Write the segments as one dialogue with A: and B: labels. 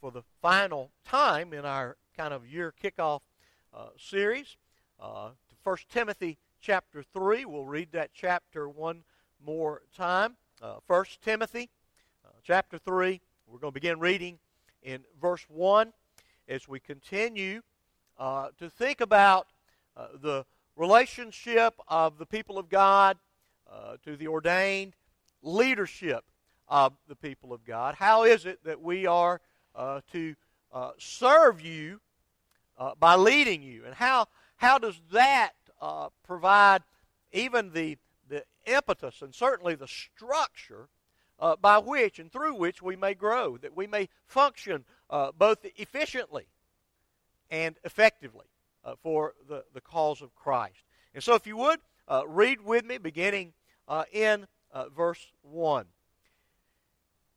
A: for the final time in our kind of year kickoff uh, series. Uh, 1 Timothy chapter 3. We'll read that chapter one more time. Uh, 1 Timothy uh, chapter 3. We're going to begin reading in verse 1 as we continue uh, to think about uh, the relationship of the people of God uh, to the ordained leadership of the people of God. How is it that we are uh, to uh, serve you uh, by leading you? And how, how does that uh, provide even the, the impetus and certainly the structure uh, by which and through which we may grow, that we may function uh, both efficiently and effectively for the, the cause of Christ? And so, if you would, read with me beginning in verse 1.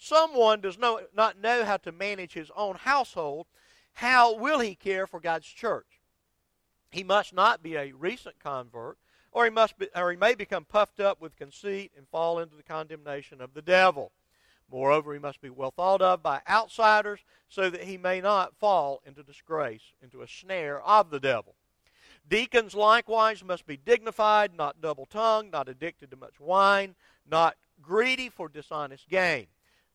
A: someone does not know how to manage his own household, how will he care for God's church? He must not be a recent convert, or he must be, or he may become puffed up with conceit and fall into the condemnation of the devil. Moreover, he must be well thought of by outsiders, so that he may not fall into disgrace, into a snare of the devil. Deacons likewise must be dignified, not double tongued, not addicted to much wine, not greedy for dishonest gain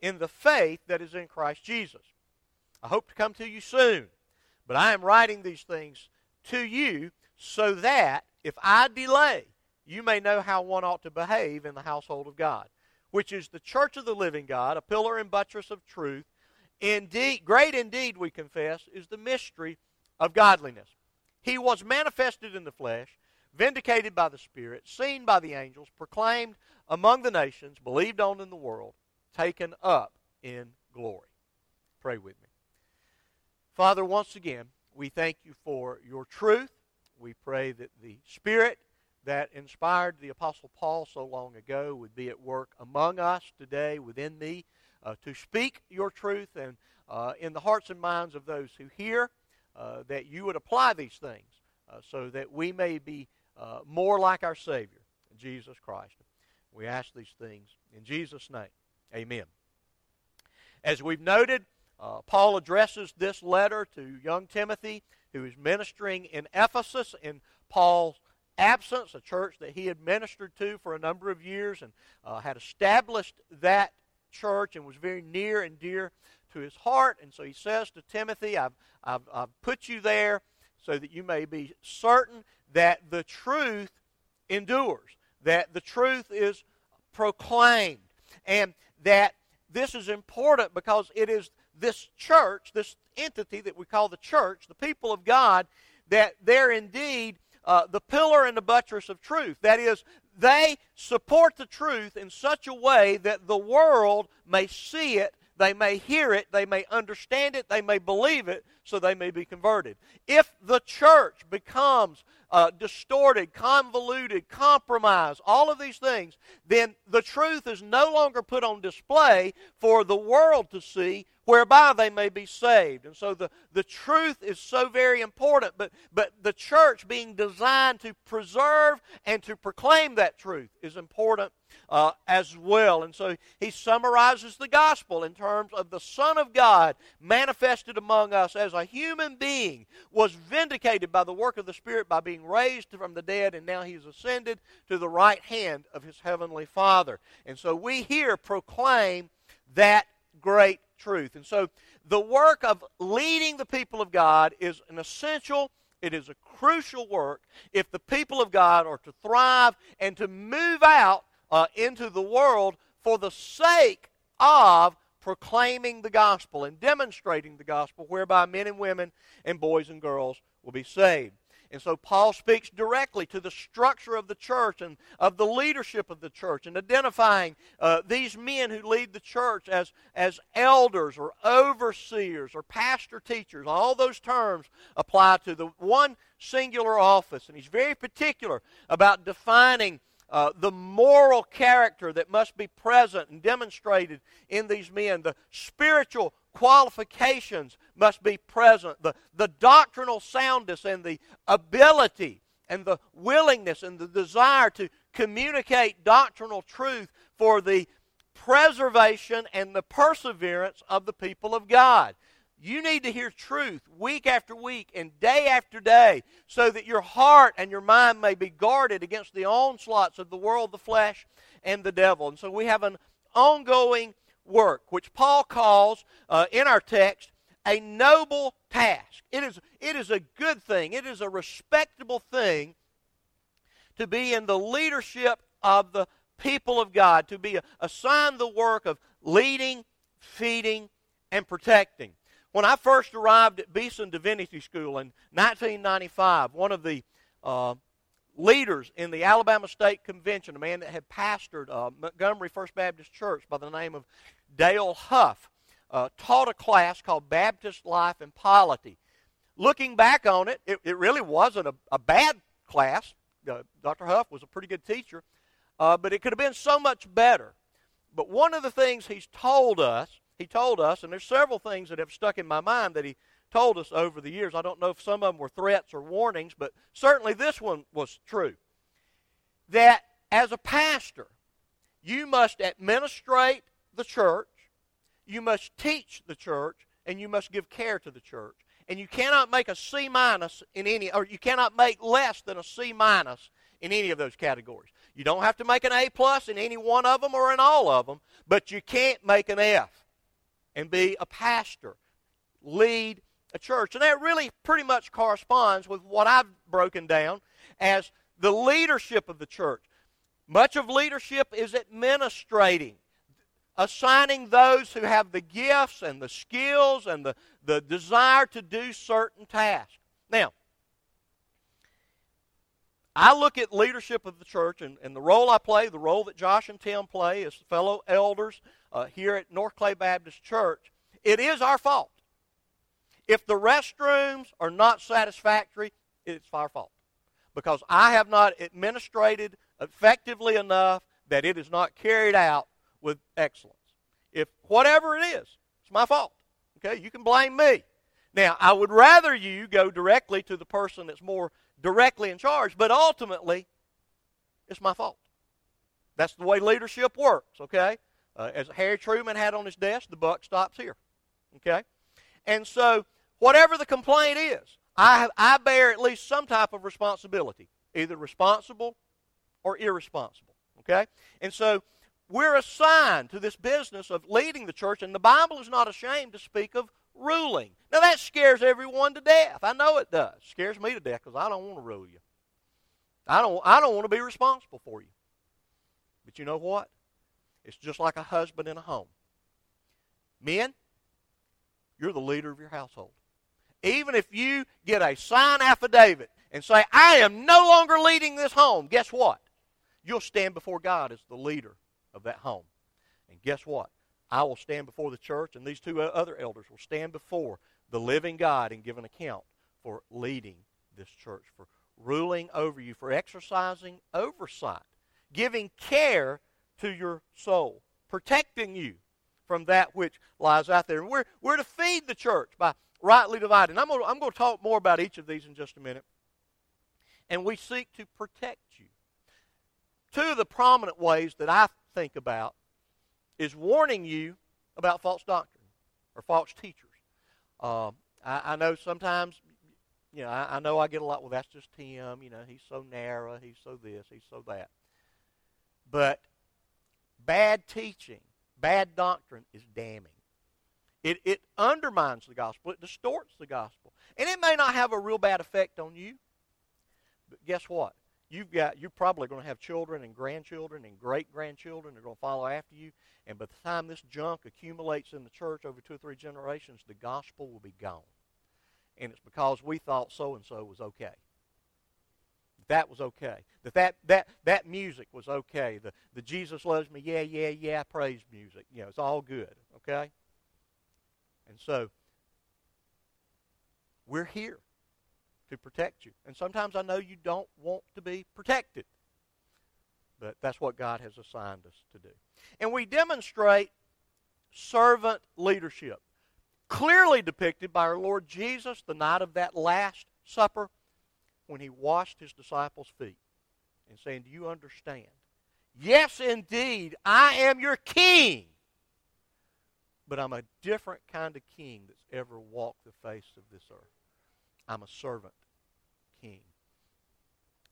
A: in the faith that is in Christ Jesus. I hope to come to you soon, but I am writing these things to you so that if I delay, you may know how one ought to behave in the household of God, which is the church of the living God, a pillar and buttress of truth. Indeed, great indeed, we confess, is the mystery of godliness. He was manifested in the flesh, vindicated by the Spirit, seen by the angels, proclaimed among the nations, believed on in the world taken up in glory. Pray with me. Father, once again, we thank you for your truth. We pray that the Spirit that inspired the Apostle Paul so long ago would be at work among us today, within me, uh, to speak your truth and uh, in the hearts and minds of those who hear, uh, that you would apply these things uh, so that we may be uh, more like our Savior, Jesus Christ. We ask these things in Jesus' name. Amen. As we've noted, uh, Paul addresses this letter to young Timothy, who is ministering in Ephesus in Paul's absence, a church that he had ministered to for a number of years and uh, had established that church and was very near and dear to his heart. And so he says to Timothy, I've, I've, I've put you there so that you may be certain that the truth endures, that the truth is proclaimed. And that this is important because it is this church, this entity that we call the church, the people of God, that they're indeed uh, the pillar and the buttress of truth. That is, they support the truth in such a way that the world may see it, they may hear it, they may understand it, they may believe it, so they may be converted. If the church becomes uh, distorted, convoluted, compromised, all of these things, then the truth is no longer put on display for the world to see whereby they may be saved. And so the, the truth is so very important, but, but the church being designed to preserve and to proclaim that truth is important uh, as well. And so he summarizes the gospel in terms of the Son of God manifested among us as a human being, was vindicated by the work of the Spirit by being raised from the dead, and now he's ascended to the right hand of his heavenly Father. And so we here proclaim that great truth. And so the work of leading the people of God is an essential It is a crucial work if the people of God are to thrive and to move out uh, into the world for the sake of proclaiming the gospel and demonstrating the gospel, whereby men and women and boys and girls will be saved. And so Paul speaks directly to the structure of the church and of the leadership of the church and identifying uh, these men who lead the church as, as elders or overseers or pastor teachers. All those terms apply to the one singular office. And he's very particular about defining uh, the moral character that must be present and demonstrated in these men, the spiritual qualifications must be present, the, the doctrinal soundness and the ability and the willingness and the desire to communicate doctrinal truth for the preservation and the perseverance of the people of God. You need to hear truth week after week and day after day so that your heart and your mind may be guarded against the onslaughts of the world, the flesh, and the devil. And so we have an ongoing work, which Paul calls uh, in our text a noble task. It is, it is a good thing, it is a respectable thing to be in the leadership of the people of God, to be assigned the work of leading, feeding, and protecting. When I first arrived at Beeson Divinity School in 1995, one of the uh, leaders in the Alabama State Convention, a man that had pastored uh, Montgomery First Baptist Church by the name of Dale Huff, uh, taught a class called Baptist Life and Polity. Looking back on it, it, it really wasn't a, a bad class. Uh, Dr. Huff was a pretty good teacher, uh, but it could have been so much better. But one of the things he's told us he told us, and there's several things that have stuck in my mind that he told us over the years. I don't know if some of them were threats or warnings, but certainly this one was true. That as a pastor, you must administrate the church, you must teach the church, and you must give care to the church. And you cannot make a C minus in any, or you cannot make less than a C minus in any of those categories. You don't have to make an A plus in any one of them or in all of them, but you can't make an F and be a pastor, lead a church. And that really pretty much corresponds with what I've broken down as the leadership of the church. Much of leadership is administrating, assigning those who have the gifts and the skills and the, the desire to do certain tasks. Now, I look at leadership of the church and, and the role I play, the role that Josh and Tim play as fellow elders uh, here at North Clay Baptist Church. It is our fault. If the restrooms are not satisfactory, it's our fault. Because I have not administrated effectively enough that it is not carried out with excellence. If whatever it is, it's my fault. Okay, you can blame me. Now, I would rather you go directly to the person that's more directly in charge, but ultimately, it's my fault. That's the way leadership works, okay? Uh, as Harry Truman had on his desk, the buck stops here, okay? And so, whatever the complaint is, I, have, I bear at least some type of responsibility, either responsible or irresponsible, okay? And so, we're assigned to this business of leading the church, and the Bible is not ashamed to speak of ruling. Now, that scares everyone to death. I know it does. It scares me to death because I don't want to rule you. I don't, I don't want to be responsible for you. But you know what? It's just like a husband in a home. Men, you're the leader of your household. Even if you get a signed affidavit and say, I am no longer leading this home, guess what? You'll stand before God as the leader of that home. And guess what? I will stand before the church, and these two other elders will stand before the living God and give an account for leading this church, for ruling over you, for exercising oversight, giving care to your soul, protecting you from that which lies out there. And we're, we're to feed the church by rightly dividing. I'm going, to, I'm going to talk more about each of these in just a minute. And we seek to protect you. Two of the prominent ways that I think about is warning you about false doctrine or false teachers. Um, I, I, know sometimes, you know, I, I, know I get a lot, well, that's just Tim. You know, he's so narrow, he's so this, he's so that. But bad teaching, bad doctrine is damning. It, it undermines the gospel. It distorts the gospel. And it may not have a real bad effect on you. But guess what? You've got you're probably going to have children and grandchildren and great grandchildren that are going to follow after you. And by the time this junk accumulates in the church over two or three generations, the gospel will be gone. And it's because we thought so and so was okay that was okay. That that that that music was okay. The the Jesus loves me, yeah, yeah, yeah, praise music. You know, it's all good, okay? And so we're here to protect you. And sometimes I know you don't want to be protected. But that's what God has assigned us to do. And we demonstrate servant leadership, clearly depicted by our Lord Jesus the night of that Last Supper when he washed his disciples' feet and saying, Do you understand? Yes, indeed, I am your king. But I'm a different kind of king that's ever walked the face of this earth. I'm a servant king.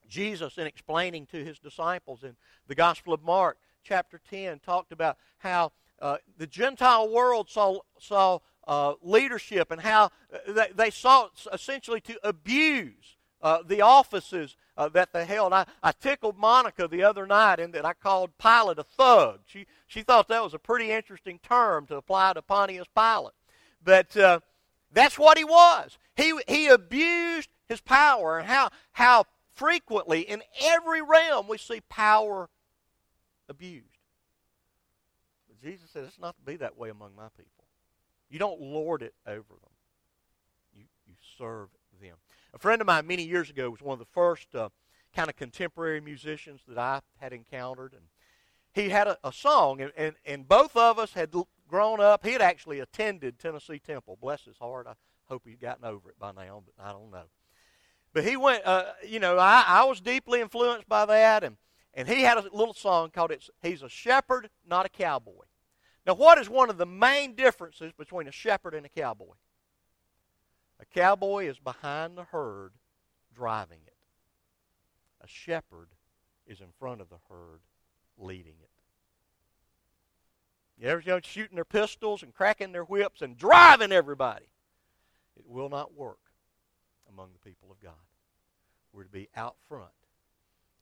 A: Jesus, in explaining to his disciples in the Gospel of Mark, chapter 10, talked about how uh, the Gentile world saw, saw uh, leadership and how uh, they, they sought essentially to abuse uh, the offices uh, that they held. I, I tickled Monica the other night in that I called Pilate a thug. She, she thought that was a pretty interesting term to apply to Pontius Pilate. But uh, that's what he was. He, he abused his power and how, how frequently in every realm we see power abused. But Jesus said it's not to be that way among my people. You don't lord it over them. You, you serve. A friend of mine many years ago was one of the first uh, kind of contemporary musicians that I had encountered. And he had a, a song, and, and, and both of us had grown up. He had actually attended Tennessee Temple. Bless his heart. I hope he's gotten over it by now, but I don't know. But he went, uh, you know, I, I was deeply influenced by that, and, and he had a little song called it's, He's a Shepherd, Not a Cowboy. Now, what is one of the main differences between a shepherd and a cowboy? A cowboy is behind the herd driving it. A shepherd is in front of the herd leading it. You ever you know, shooting their pistols and cracking their whips and driving everybody? It will not work among the people of God. We're to be out front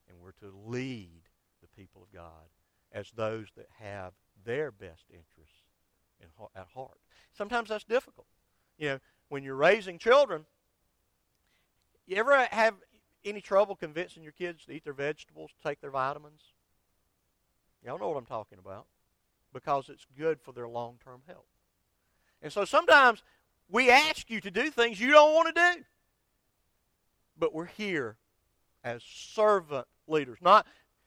A: and we're to lead the people of God as those that have their best interests in, at heart. Sometimes that's difficult. You know, when you're raising children, you ever have any trouble convincing your kids to eat their vegetables, take their vitamins? Y'all know what I'm talking about. Because it's good for their long term health. And so sometimes we ask you to do things you don't want to do. But we're here as servant leaders. Not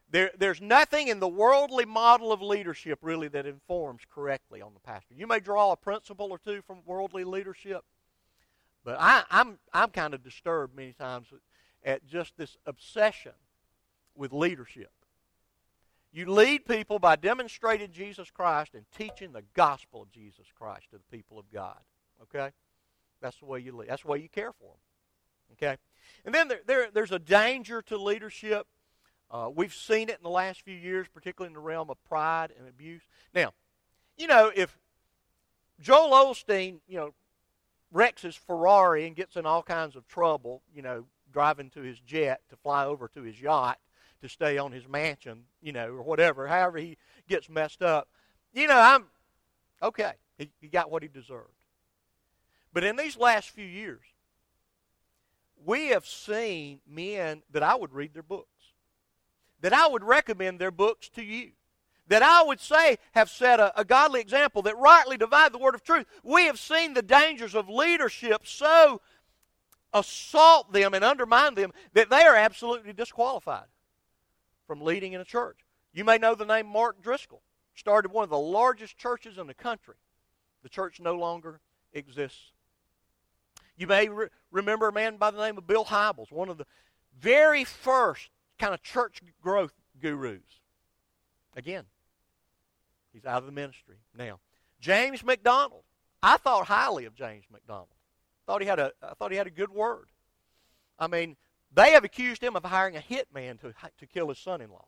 A: there, there's nothing in the worldly model of leadership really that informs correctly on the pastor. You may draw a principle or two from worldly leadership, but I, I'm, I'm kind of disturbed many times at just this obsession with leadership. You lead people by demonstrating Jesus Christ and teaching the gospel of Jesus Christ to the people of God. Okay? That's the way you lead. That's the way you care for them. Okay? And then there, there there's a danger to leadership. Uh, we've seen it in the last few years, particularly in the realm of pride and abuse. Now, you know, if Joel Osteen, you know, wrecks his Ferrari and gets in all kinds of trouble, you know, driving to his jet to fly over to his yacht to stay on his mansion, you know, or whatever, however he gets messed up. You know, I'm okay. He, he got what he deserved. But in these last few years, we have seen men that I would read their books, that I would recommend their books to you that I would say have set a, a, godly example that rightly divide the word of truth. We have seen the dangers of leadership so assault them and undermine them that they are absolutely disqualified from leading in a church. You may know the name Mark Driscoll, started one of the largest churches in the country. The church no longer exists. You may re- remember a man by the name of Bill Hybels, one of the very first kind of church growth gurus. Again, He's out of the ministry now. James MacDonald. I thought highly of James MacDonald. Thought he had a I thought he had a good word. I mean, they have accused him of hiring a hitman to to kill his son-in-law.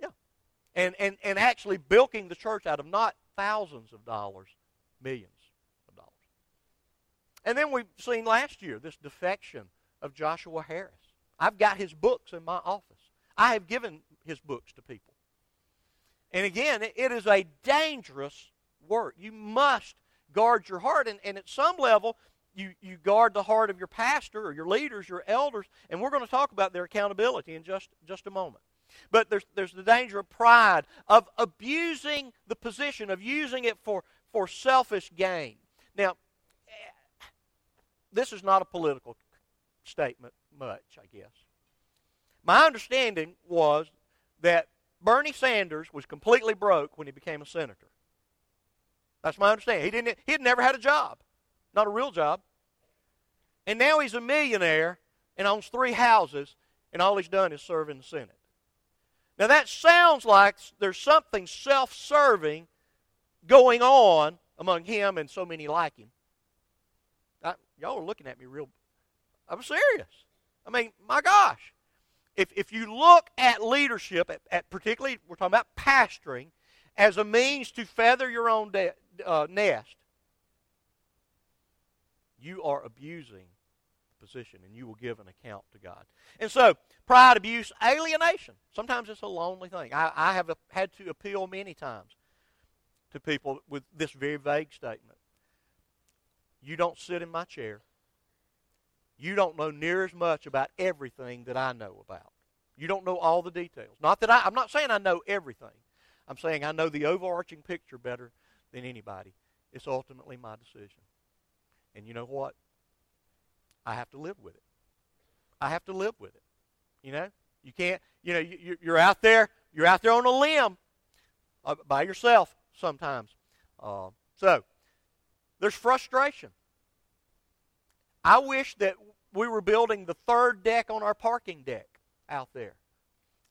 A: Yeah, and and and actually bilking the church out of not thousands of dollars, millions. of dollars. And then we've seen last year this defection of Joshua Harris. I've got his books in my office. I have given his books to people. And again, it is a dangerous work. You must guard your heart. And, and at some level, you, you guard the heart of your pastor or your leaders, your elders. And we're going to talk about their accountability in just, just a moment. But there's, there's the danger of pride, of abusing the position, of using it for, for selfish gain. Now, this is not a political statement much, I guess. My understanding was that Bernie Sanders was completely broke when he became a senator. That's my understanding. He didn't he had never had a job. Not a real job. And now he's a millionaire and owns three houses, and all he's done is serve in the Senate. Now that sounds like there's something self-serving going on among him and so many like him. I, y'all are looking at me real. I'm serious. I mean, my gosh. If, if you look at leadership, at, at particularly, we're talking about pastoring, as a means to feather your own de- uh, nest, you are abusing the position and you will give an account to God. And so, pride, abuse, alienation. Sometimes it's a lonely thing. I, I have had to appeal many times to people with this very vague statement You don't sit in my chair. You don't know near as much about everything that I know about. You don't know all the details. Not that I, I'm not saying I know everything. I'm saying I know the overarching picture better than anybody. It's ultimately my decision. And you know what? I have to live with it. I have to live with it. You know, you can't. You know, you, you're out there. You're out there on a limb uh, by yourself sometimes. Uh, so there's frustration. I wish that we were building the third deck on our parking deck out there.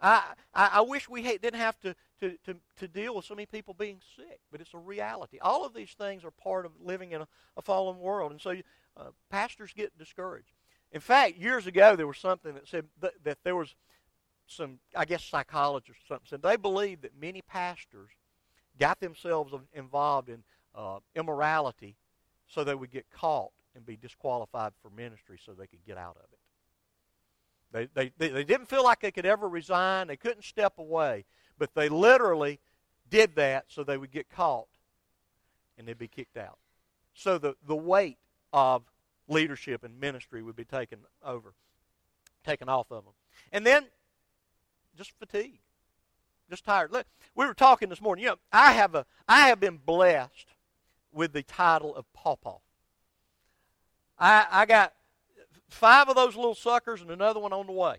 A: I, I, I wish we didn't have to, to, to, to deal with so many people being sick, but it's a reality. All of these things are part of living in a, a fallen world. And so uh, pastors get discouraged. In fact, years ago, there was something that said that, there was some, I guess, psychologists or something said they believed that many pastors got themselves involved in uh, immorality so they would get caught and be disqualified for ministry so they could get out of it. They, they, they, they didn't feel like they could ever resign. They couldn't step away. But they literally did that so they would get caught and they'd be kicked out. So the, the weight of leadership and ministry would be taken over, taken off of them. And then just fatigue, just tired. Look, we were talking this morning. You know, I have a I have been blessed with the title of Pawpaw. I I got five of those little suckers and another one on the way.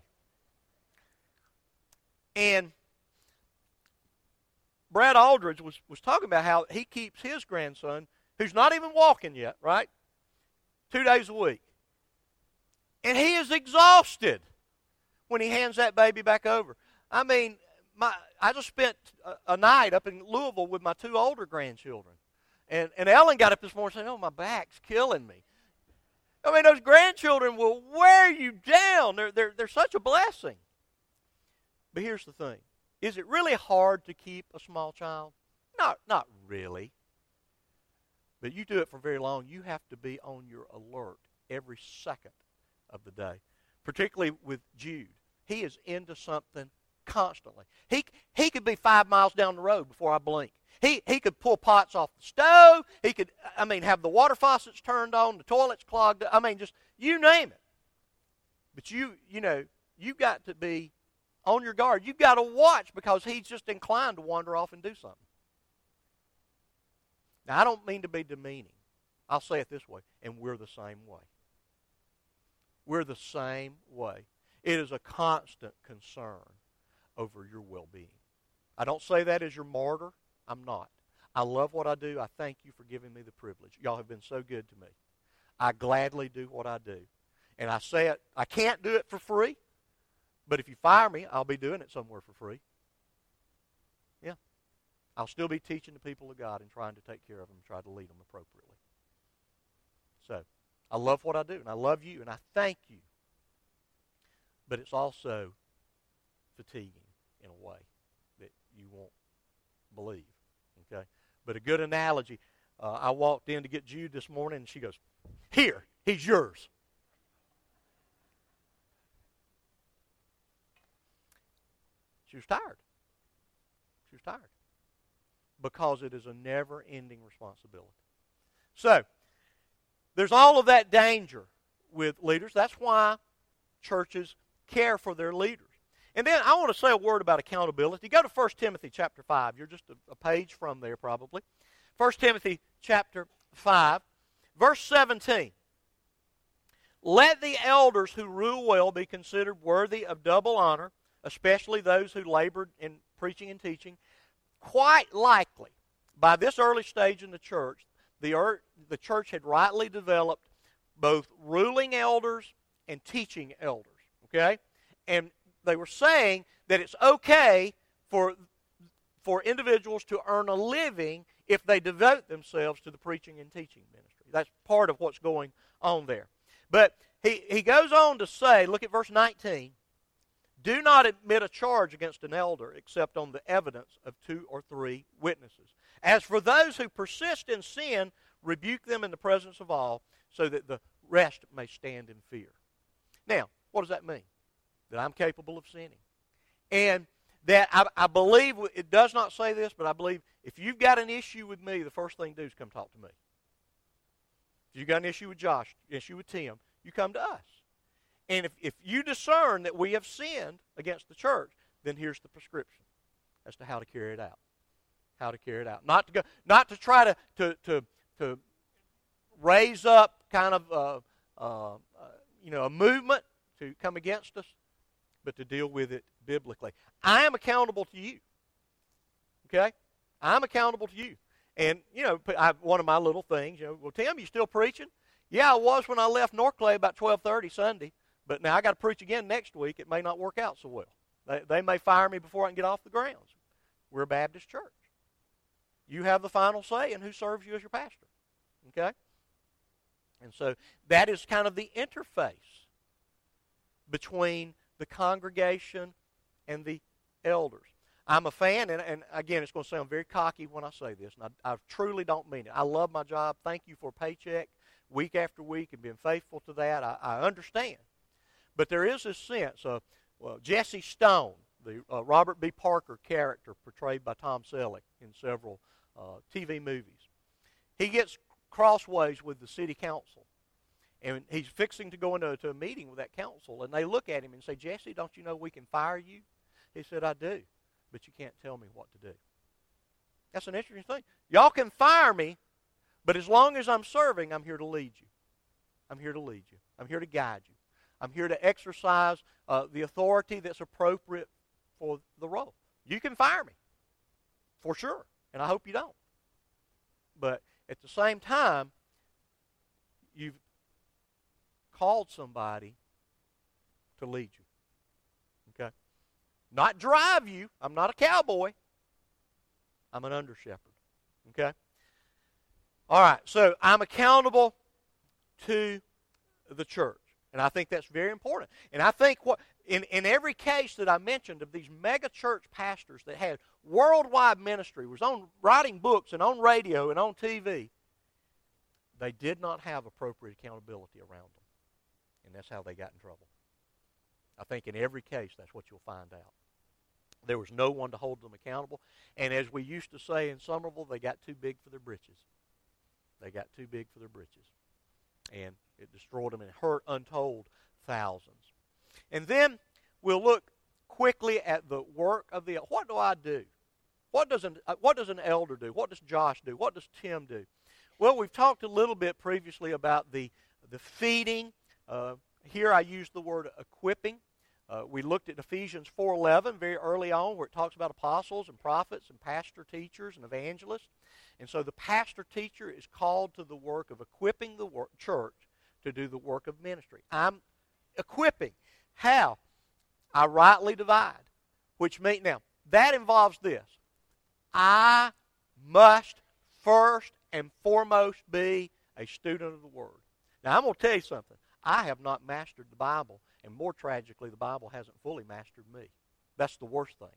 A: And Brad Aldridge was, was talking about how he keeps his grandson, who's not even walking yet, right? Two days a week. And he is exhausted when he hands that baby back over. I mean, my, I just spent a, a night up in Louisville with my two older grandchildren. And, and Ellen got up this morning saying, Oh, my back's killing me. I mean, those grandchildren will wear you down. They're, they're, they're such a blessing. But here's the thing is it really hard to keep a small child? Not, not really. But you do it for very long, you have to be on your alert every second of the day, particularly with Jude. He is into something constantly. He, he could be five miles down the road before I blink. He, he could pull pots off the stove. He could, I mean, have the water faucets turned on, the toilets clogged. I mean, just you name it. But you, you know, you've got to be on your guard. You've got to watch because he's just inclined to wander off and do something. Now, I don't mean to be demeaning. I'll say it this way, and we're the same way. We're the same way. It is a constant concern over your well being. I don't say that as your martyr. I'm not. I love what I do. I thank you for giving me the privilege. Y'all have been so good to me. I gladly do what I do. And I say it, I can't do it for free. But if you fire me, I'll be doing it somewhere for free. Yeah. I'll still be teaching the people of God and trying to take care of them try to lead them appropriately. So, I love what I do, and I love you, and I thank you. But it's also fatiguing in a way that you won't believe. Okay? But a good analogy, uh, I walked in to get Jude this morning, and she goes, Here, he's yours. She was tired. She was tired. Because it is a never ending responsibility. So, there's all of that danger with leaders. That's why churches care for their leaders. And then I want to say a word about accountability. Go to 1 Timothy chapter 5. You're just a, a page from there probably. 1 Timothy chapter 5, verse 17. Let the elders who rule well be considered worthy of double honor, especially those who labored in preaching and teaching. Quite likely, by this early stage in the church, the, the church had rightly developed both ruling elders and teaching elders. Okay? And they were saying that it's okay for, for individuals to earn a living if they devote themselves to the preaching and teaching ministry. That's part of what's going on there. But he, he goes on to say, look at verse 19. Do not admit a charge against an elder except on the evidence of two or three witnesses. As for those who persist in sin, rebuke them in the presence of all, so that the rest may stand in fear. Now, what does that mean? That I'm capable of sinning. And that I, I, believe, it does not say this, but I believe if you've got an issue with me, the first thing to do is come talk to me. If you've got an issue with Josh, issue with Tim, you come to us. And if, if you discern that we have sinned against the church, then here's the prescription as to how to carry it out. How to carry it out. Not to go, not to try to, to, to, to raise up kind of uh, uh, uh, you know a movement to come against us, but to deal with it biblically. I am accountable to you. Okay, I'm accountable to you. And you know, I, one of my little things, you know, well, Tim, you still preaching? Yeah, I was when I left North Clay about 12:30 Sunday, but now I got to preach again next week. It may not work out so well. They, they may fire me before I can get off the grounds. We're a Baptist church. You have the final say in who serves you as your pastor. Okay? And so that is kind of the interface between the congregation and the elders. I'm a fan, and, and again, it's going to sound very cocky when I say this, and I, I truly don't mean it. I love my job. Thank you for a paycheck week after week and being faithful to that. I, I understand. But there is this sense of, well, Jesse Stone, the uh, Robert B. Parker character portrayed by Tom Selleck in several uh, TV movies. He gets crossways with the city council. And he's fixing to go into a meeting with that council. And they look at him and say, Jesse, don't you know we can fire you? He said, I do, but you can't tell me what to do. That's an interesting thing. Y'all can fire me, but as long as I'm serving, I'm here to lead you. I'm here to lead you. I'm here to guide you. I'm here to exercise uh, the authority that's appropriate for the role. You can fire me, for sure, and I hope you don't. But at the same time, you've called somebody to lead you. Okay? Not drive you. I'm not a cowboy. I'm an under shepherd. Okay? All right, so I'm accountable to the church. And I think that's very important. And I think what in, in every case that I mentioned of these mega church pastors that had worldwide ministry, was on writing books and on radio and on TV, they did not have appropriate accountability around them. And that's how they got in trouble. I think in every case that's what you'll find out. There was no one to hold them accountable. And as we used to say in Somerville, they got too big for their britches. They got too big for their britches. And it destroyed them and hurt untold thousands. And then we'll look quickly at the work of the what do I do? What does an uh, what does an elder do? What does Josh do? What does Tim do? Well, we've talked a little bit previously about the the feeding. Uh, here I use the word equipping. Uh, we looked at Ephesians 4:11 very early on, where it talks about apostles and prophets and pastor teachers and evangelists. And so the pastor teacher is called to the work of equipping the work, church to do the work of ministry. I'm equipping. How? I rightly divide. Which means, now, that involves this. I must first and foremost be a student of the Word. Now, I'm going to tell you something. I have not mastered the Bible, and more tragically, the Bible hasn't fully mastered me. That's the worst thing,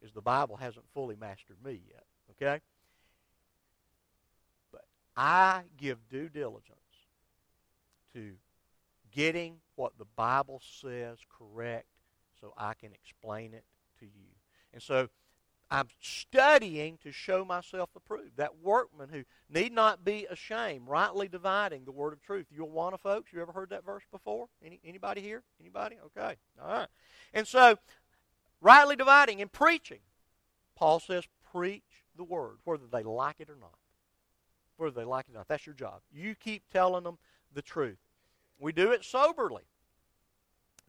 A: is the Bible hasn't fully mastered me yet. Okay? But I give due diligence to getting what the Bible says correct so I can explain it to you. And so I'm studying to show myself approved. That workman who need not be ashamed, rightly dividing the word of truth. You'll want to, folks? You ever heard that verse before? Any, anybody here? Anybody? Okay. All right. And so, rightly dividing and preaching. Paul says, preach the word, whether they like it or not. Whether they like it or not. That's your job. You keep telling them the truth. We do it soberly.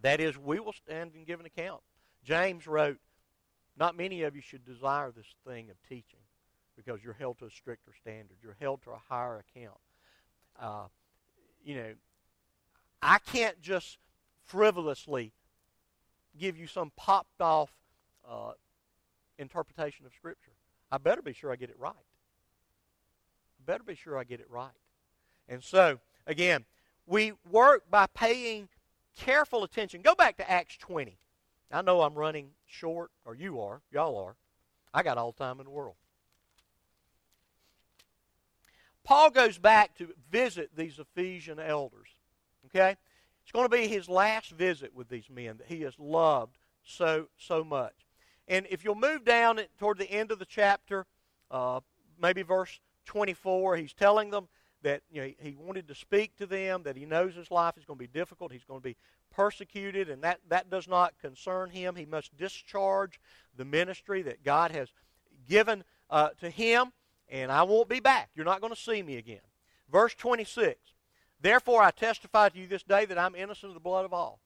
A: That is, we will stand and give an account. James wrote, Not many of you should desire this thing of teaching because you're held to a stricter standard. You're held to a higher account. Uh, you know, I can't just frivolously give you some popped off uh, interpretation of Scripture. I better be sure I get it right. I Better be sure I get it right. And so, again, we work by paying careful attention. Go back to Acts 20. I know I'm running short, or you are. Y'all are. I got all the time in the world. Paul goes back to visit these Ephesian elders. Okay? It's going to be his last visit with these men that he has loved so, so much. And if you'll move down toward the end of the chapter, uh, maybe verse 24, he's telling them that you know, he wanted to speak to them, that he knows his life is going to be difficult, he's going to be persecuted, and that, that does not concern him. He must discharge the ministry that God has given uh, to him, and I won't be back. You're not going to see me again. Verse 26 Therefore I testify to you this day that I'm innocent of the blood of all.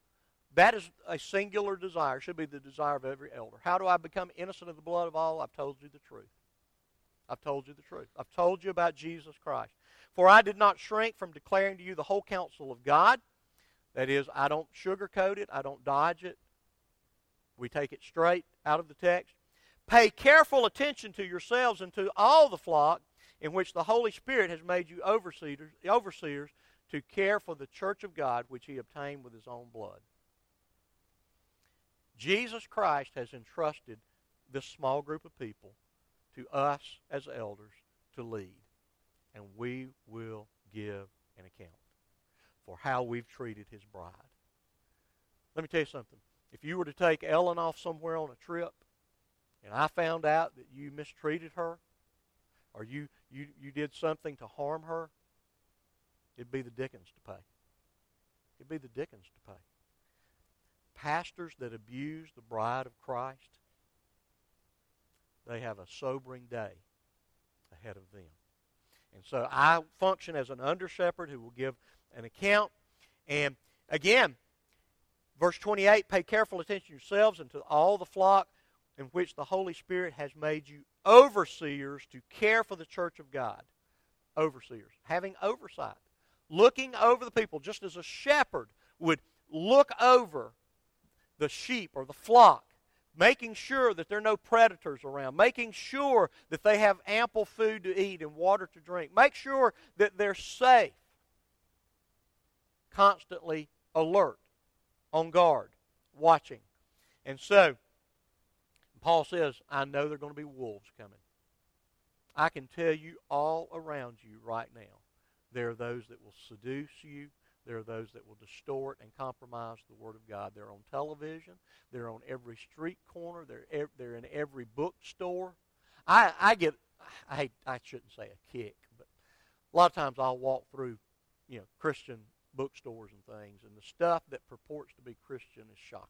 A: That is a singular desire, should be the desire of every elder. How do I become innocent of the blood of all? I've told you the truth. I've told you the truth. I've told you about Jesus Christ. For I did not shrink from declaring to you the whole counsel of God. That is, I don't sugarcoat it, I don't dodge it. We take it straight out of the text. Pay careful attention to yourselves and to all the flock in which the Holy Spirit has made you overseers, overseers to care for the church of God which he obtained with his own blood. Jesus Christ has entrusted this small group of people to us as elders to lead and we will give an account for how we've treated his bride. Let me tell you something. If you were to take Ellen off somewhere on a trip, and I found out that you mistreated her, or you, you, you did something to harm her, it'd be the Dickens to pay. It'd be the Dickens to pay. Pastors that abuse the bride of Christ, they have a sobering day ahead of them. And so I function as an under shepherd who will give an account. And again, verse 28 pay careful attention yourselves and to all the flock in which the Holy Spirit has made you overseers to care for the church of God. Overseers. Having oversight. Looking over the people, just as a shepherd would look over the sheep or the flock making sure that there are no predators around, making sure that they have ample food to eat and water to drink, make sure that they're safe, constantly alert, on guard, watching. And so, Paul says, I know there are going to be wolves coming. I can tell you all around you right now, there are those that will seduce you, there are those that will distort and compromise the Word of God. They're on television. They're on every street corner. They're they're in every bookstore. I I get I I shouldn't say a kick, but a lot of times I'll walk through, you know, Christian bookstores and things, and the stuff that purports to be Christian is shocking.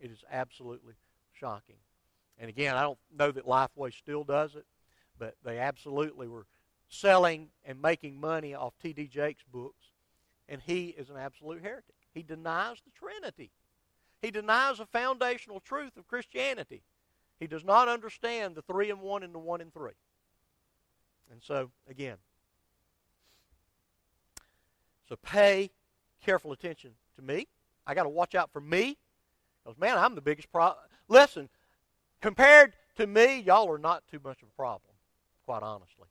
A: It is absolutely shocking. And again, I don't know that Lifeway still does it, but they absolutely were selling and making money off T.D. Jakes' books and he is an absolute heretic. He denies the Trinity. He denies the foundational truth of Christianity. He does not understand the three and one and the one and three. And so, again, so pay careful attention to me. I got to watch out for me. Because, man, I'm the biggest problem. Listen, compared to me, y'all are not too much of a problem, quite honestly.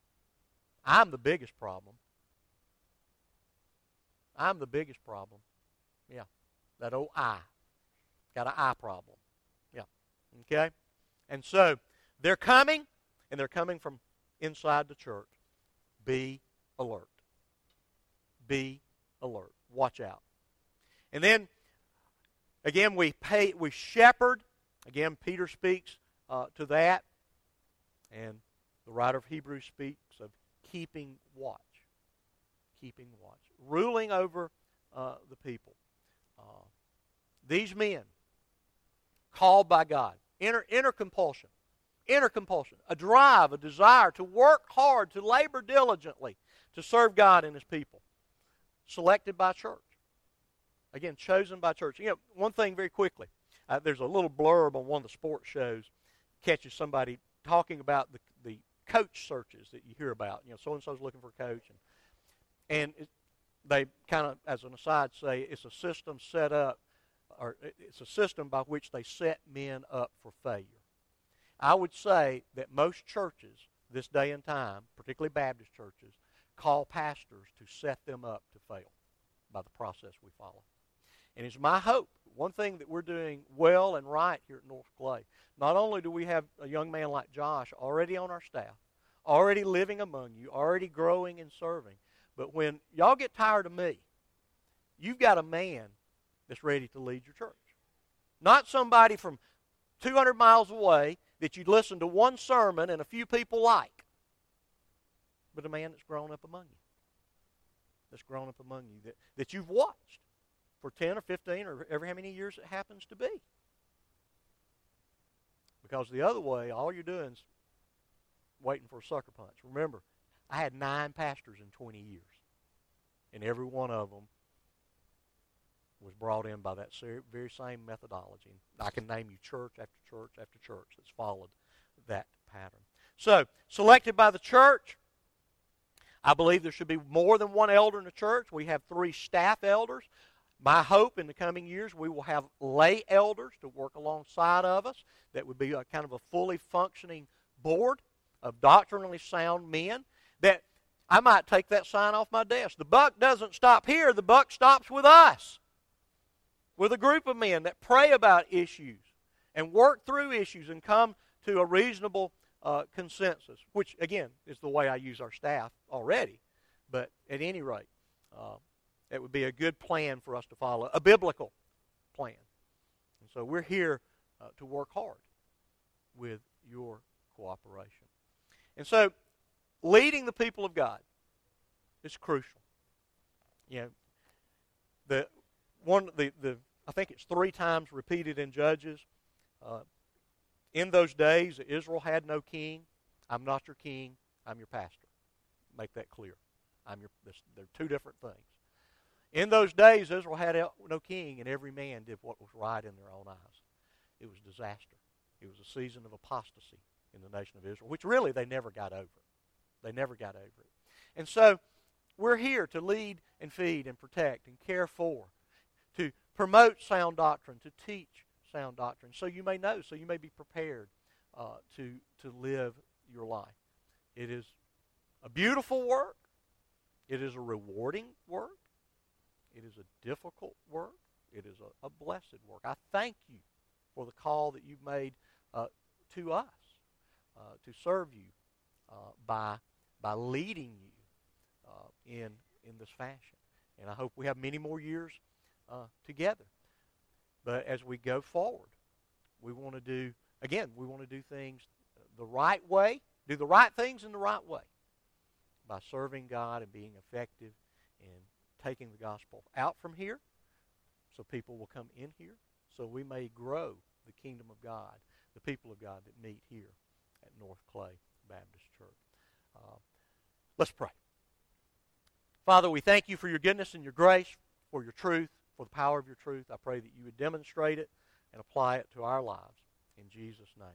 A: I'm the biggest problem. I'm the biggest problem. Yeah. That old eye. Got an eye problem. Yeah. Okay? And so they're coming, and they're coming from inside the church. Be alert. Be alert. Watch out. And then, again, we pay, we shepherd. Again, Peter speaks uh, to that. And the writer of Hebrews speaks of keeping watch. Keeping watch. Ruling over uh, the people. Uh, these men, called by God, inner, inner compulsion, inner compulsion, a drive, a desire to work hard, to labor diligently, to serve God and His people, selected by church. Again, chosen by church. You know, one thing very quickly. Uh, there's a little blurb on one of the sports shows catches somebody talking about the, the coach searches that you hear about. You know, so and so's looking for a coach, and and they kind of, as an aside, say it's a system set up, or it's a system by which they set men up for failure. I would say that most churches this day and time, particularly Baptist churches, call pastors to set them up to fail by the process we follow. And it's my hope, one thing that we're doing well and right here at North Clay, not only do we have a young man like Josh already on our staff, already living among you, already growing and serving, but when y'all get tired of me, you've got a man that's ready to lead your church. Not somebody from 200 miles away that you listen to one sermon and a few people like, but a man that's grown up among you. That's grown up among you, that, that you've watched for 10 or 15 or ever how many years it happens to be. Because the other way, all you're doing is waiting for a sucker punch. Remember, I had nine pastors in 20 years, and every one of them was brought in by that very same methodology. I can name you church after church after church that's followed that pattern. So, selected by the church, I believe there should be more than one elder in the church. We have three staff elders. My hope in the coming years, we will have lay elders to work alongside of us. That would be a kind of a fully functioning board of doctrinally sound men. That I might take that sign off my desk. The buck doesn't stop here, the buck stops with us with a group of men that pray about issues and work through issues and come to a reasonable uh, consensus, which, again, is the way I use our staff already. But at any rate, uh, it would be a good plan for us to follow, a biblical plan. And so we're here uh, to work hard with your cooperation. And so leading the people of God is crucial. You know, the one the, the I think it's three times repeated in Judges. Uh, in those days, Israel had no king. I'm not your king. I'm your pastor. Make that clear. I'm your. They're two different things. In those days, Israel had no king, and every man did what was right in their own eyes. It was disaster. It was a season of apostasy in the nation of Israel, which really they never got over. They never got over it. And so we're here to lead and feed and protect and care for, to promote sound doctrine, to teach sound doctrine, so you may know, so you may be prepared uh, to, to live your life. It is a beautiful work. It is a rewarding work. It is a difficult work. It is a, a blessed work. I thank you for the call that you've made uh, to us uh, to serve you uh, by, by leading you uh, in, in this fashion. And I hope we have many more years uh, together. But as we go forward, we want to do, again, we want to do things the right way, do the right things in the right way by serving God and being effective in taking the gospel out from here so people will come in here so we may grow the kingdom of God, the people of God that meet here at North Clay Baptist Church. Uh, let's pray. Father, we thank you for your goodness and your grace, for your truth for the power of your truth. I pray that you would demonstrate it and apply it to our lives. In Jesus' name.